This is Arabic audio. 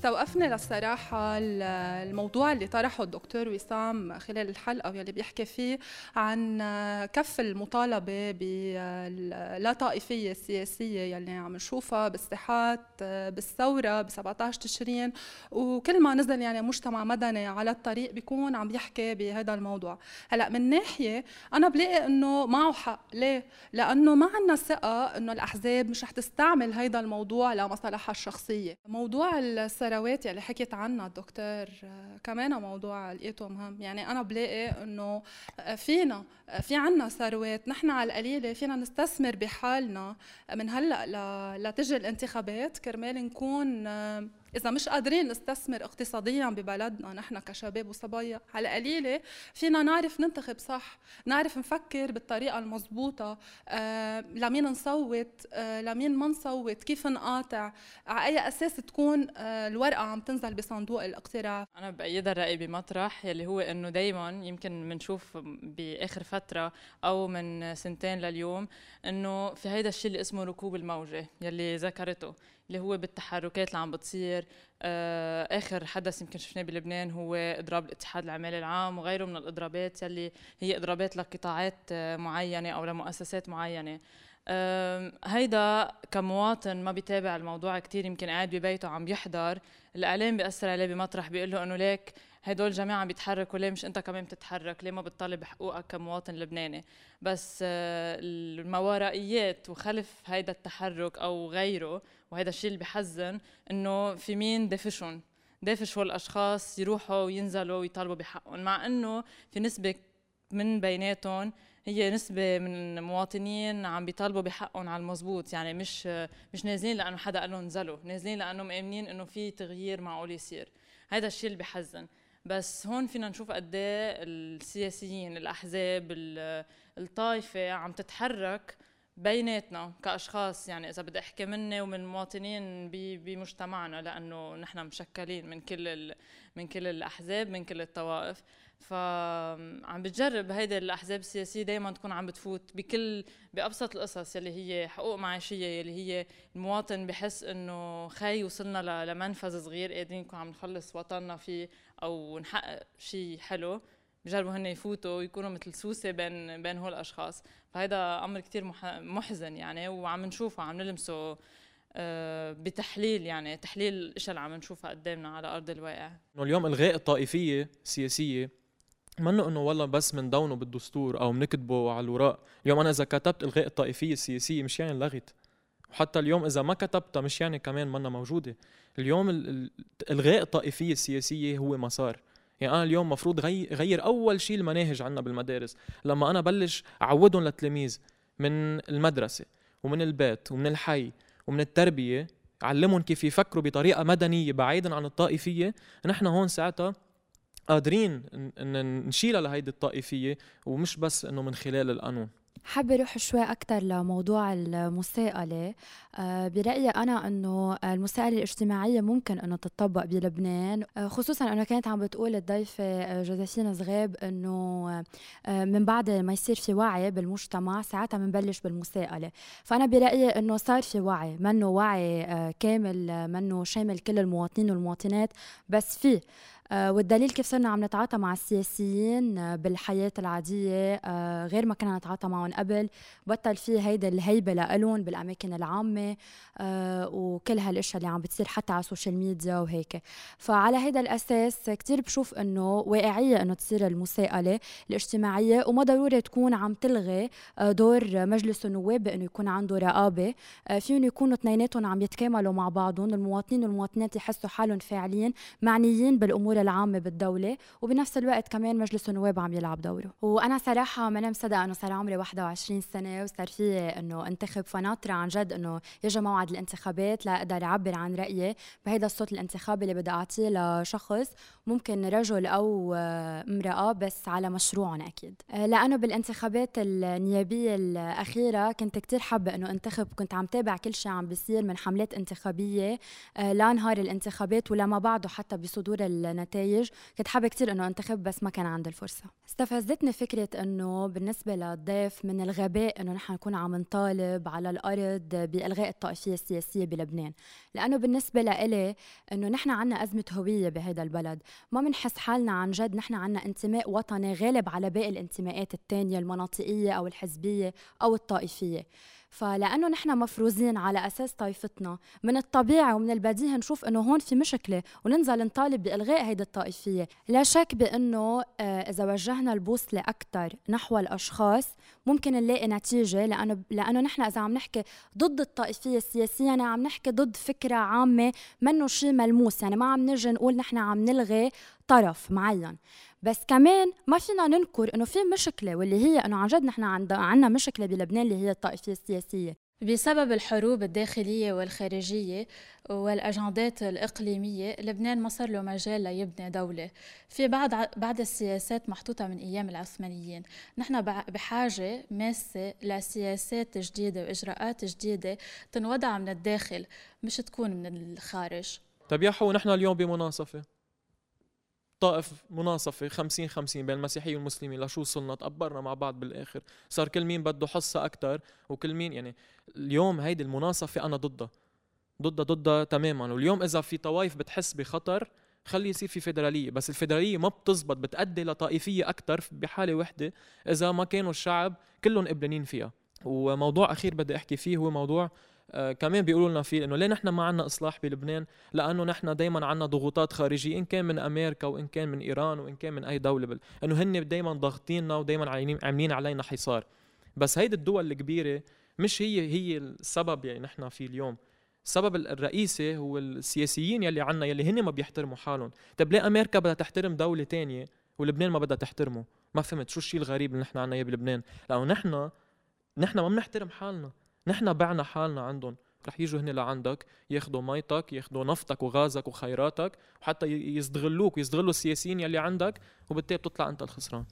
استوقفني للصراحة الموضوع اللي طرحه الدكتور وسام خلال الحلقة واللي بيحكي فيه عن كف المطالبة باللا طائفية السياسية يلي عم نشوفها بالساحات بالثورة ب 17 تشرين وكل ما نزل يعني مجتمع مدني على الطريق بيكون عم يحكي بهذا الموضوع. هلأ من ناحية أنا بلاقي إنه معه حق. ليه؟ لأنه ما عندنا ثقة إنه الأحزاب مش رح تستعمل هذا الموضوع لمصالحها الشخصية. موضوع الثروات يلي حكيت عنها الدكتور كمان موضوع لقيته مهم يعني أنا بلاقي إنه فينا في عنا ثروات نحن على القليلة فينا نستثمر بحالنا. من هلأ لتجي الانتخابات كرمال نكون إذا مش قادرين نستثمر اقتصاديا ببلدنا نحن كشباب وصبايا على قليلة فينا نعرف ننتخب صح نعرف نفكر بالطريقة المضبوطة آه، لمين نصوت آه، لمين ما نصوت كيف نقاطع على أي أساس تكون آه، الورقة عم تنزل بصندوق الاقتراع. أنا بأيد الرأي بمطرح يلي هو إنه دايما يمكن بنشوف بآخر فترة أو من سنتين لليوم إنه في هيدا الشيء اللي اسمه ركوب الموجة يلي ذكرته. اللي هو بالتحركات اللي عم بتصير. آه، آخر حدث يمكن شفناه بلبنان هو إضراب الاتحاد العمالي العام وغيره من الإضرابات يلي هي إضرابات لقطاعات آه، معينة أو لمؤسسات معينة. هيدا كمواطن ما بيتابع الموضوع كتير يمكن قاعد ببيته عم بيحضر. الإعلام بيأثر عليه بمطرح بيقول له إنه ليك هدول جماعة بيتحركوا ليه مش أنت كمان بتتحرك؟ ليه ما بتطالب بحقوقك كمواطن لبناني؟ بس آه، الماورائيات وخلف هيدا التحرك أو غيره وهذا الشيء اللي بحزن إنه في مين دافشهم؟ دافشوا الأشخاص يروحوا وينزلوا ويطالبوا بحقهم مع إنه في نسبة من بيناتهم هي نسبة من المواطنين عم بيطالبوا بحقهم على المزبوط يعني مش مش نازلين لأنه حدا قال لهم نزلوا نازلين لأنه مآمنين إنه في تغيير معقول يصير. هذا الشيء اللي بحزن. بس هون فينا نشوف قد إيه السياسيين الأحزاب الطائفة عم تتحرك بيناتنا كأشخاص. يعني إذا بدي أحكي مني ومن مواطنين بمجتمعنا لأنه نحن مشكلين من كل من كل الأحزاب من كل الطوائف. فعم بتجرب هيدي الأحزاب السياسية دائما تكون عم بتفوت بكل بأبسط القصص اللي هي حقوق معيشية اللي هي المواطن بحس إنه خي وصلنا لمنفذ صغير قادرين نكون عم نخلص وطننا فيه أو نحقق شيء حلو. بجربوا هن يفوتوا ويكونوا مثل سوسة بين بين هول الأشخاص. فهذا أمر كتير محزن يعني وعم نشوفه عم نلمسه آه، بتحليل يعني تحليل الاشياء اللي عم نشوفها قدامنا على أرض الواقع. إنه اليوم الغاء الطائفية السياسية منه إنه والله بس دونه بالدستور أو بنكتبه على الوراق اليوم أنا إذا كتبت إلغاء الطائفية السياسية مش يعني لغت وحتى اليوم إذا ما كتبتها مش يعني كمان منا موجودة. اليوم إلغاء الطائفية السياسية هو مسار. يعني أنا اليوم مفروض غير أول شيء المناهج عندنا بالمدارس. لما أنا بلش أعودهم للتلاميذ من المدرسة ومن البيت ومن الحي ومن التربية علمهم كيف يفكروا بطريقة مدنية بعيدا عن الطائفية. نحن هون ساعتها قادرين نشيلها لهيدي الطائفية ومش بس إنه من خلال القانون. حابة أروح شوي أكثر لموضوع المساءلة. آه، برأيي أنا أنه المساءلة الاجتماعية ممكن أنه تطبق بلبنان. آه، خصوصا أنه كانت عم بتقول الضيفة آه، جوزيفين زغيب أنه من بعد ما يصير في وعي بالمجتمع ساعتها بنبلش بالمساءلة. فأنا برأيي أنه صار في وعي منه وعي كامل منه شامل كل المواطنين والمواطنات بس فيه والدليل كيف صرنا عم نتعاطى مع السياسيين آه، بالحياة العادية آه، غير ما كنا نتعاطى معهم قبل بطل في هيدا الهيبة لإلهم بالأماكن العامة وكل هالأشياء اللي عم بتصير حتى على السوشيال ميديا وهيك. فعلى هيدا الأساس كتير بشوف إنه واقعية إنه تصير المساءلة الاجتماعية وما ضروري تكون عم تلغي دور مجلس النواب بإنه يكون عنده رقابة. فيهم يكونوا اثنيناتهم عم يتكاملوا مع بعضهم المواطنين والمواطنات يحسوا حالهم فاعلين معنيين بالأمور العامة بالدولة وبنفس الوقت كمان مجلس النواب عم يلعب دوره. وأنا صراحة ما مصدقه إنه صار عمري 21 سنة وصار في إنه انتخب فناطره عن جد إنه يجي موعد الانتخابات لاقدر أعبر عن رأيي بهيدا الصوت الانتخابي اللي بدي أعطيه لشخص ممكن رجل أو امرأة بس على مشروعهم أكيد. لأنه بالانتخابات النيابية الأخيرة كنت كتير حابة إنه انتخب كنت عم تابع كل شيء عم بيصير من حملات انتخابية لنهار الانتخابات ولما بعده حتى بصدور النتائج النتائج كنت حابة كتير أنه أنتخب بس ما كان عندي الفرصة. استفزتني فكرة أنه بالنسبة للضيف من الغباء أنه نحن نكون عم نطالب على الأرض بإلغاء الطائفية السياسية بلبنان. لأنه بالنسبة لإلي أنه نحن عنا أزمة هوية بهذا البلد. ما بنحس حالنا عن جد نحن عنا انتماء وطني غالب على باقي الانتماءات التانية المناطقية أو الحزبية أو الطائفية. فلأنه نحن مفروزين على أساس طائفتنا. من الطبيعي ومن البديهي نشوف إنه هون في مشكلة وننزل نطالب بإلغاء هيدي الطائفية. لا شك بإنه آه، إذا وجهنا البوصله أكثر نحو الأشخاص ممكن نلاقي نتيجة لأنه لأنه نحن إذا عم نحكي ضد الطائفية السياسية يعني عم نحكي ضد فكرة عامة منه شيء ملموس. يعني ما عم نجي نقول نحن عم نلغي طرف معين. بس كمان ما فينا ننكر إنه في مشكلة واللي هي إنه عن جد نحن عندنا مشكلة بلبنان اللي هي الطائفية السياسية. بسبب الحروب الداخلية والخارجية والأجندات الإقليمية لبنان ما صار له مجال ليبني دولة. في بعض بعض السياسات محطوطة من أيام العثمانيين. نحن بحاجة ماسة لسياسات جديدة وإجراءات جديدة تنوضع من الداخل مش تكون من الخارج. طيب يا حو نحن اليوم بمناصفة. طائف مناصفة 50 50 بين المسيحية والمسلمين لشو وصلنا تقبرنا مع بعض بالآخر. صار كل مين بده حصة أكثر وكل مين يعني اليوم هيدي المناصفة أنا ضدها. ضدها ضدها تماما. واليوم إذا في طوائف بتحس بخطر خلي يصير في فيدرالية. بس الفيدرالية ما بتزبط بتأدي لطائفية أكثر بحالة وحدة إذا ما كانوا الشعب كلهم قبلانين فيها. وموضوع أخير بدي أحكي فيه هو موضوع كمان بيقولوا لنا فيه إنه ليه نحن ما عندنا إصلاح بلبنان؟ لأنه نحن دائما عندنا ضغوطات خارجية إن كان من أمريكا وإن كان من إيران وإن كان من أي دولة بل... إنه هن دائما ضاغطيننا ودائما عاملين علينا حصار. بس هيدي الدول الكبيرة مش هي هي السبب يعني نحن فيه اليوم. السبب الرئيسي هو السياسيين يلي عنا يلي هن ما بيحترموا حالهم. طب ليه أمريكا بدها تحترم دولة تانية ولبنان ما بدها تحترمه؟ ما فهمت شو الشيء الغريب اللي نحن عنا إياه بلبنان؟ لأنه نحن نحن ما بنحترم حالنا. نحن بعنا حالنا عندهم. رح يجوا هن لعندك ياخذوا ميتك ياخذوا نفطك وغازك وخيراتك وحتى يستغلوك ويستغلوا السياسيين يلي عندك وبالتالي بتطلع أنت الخسران.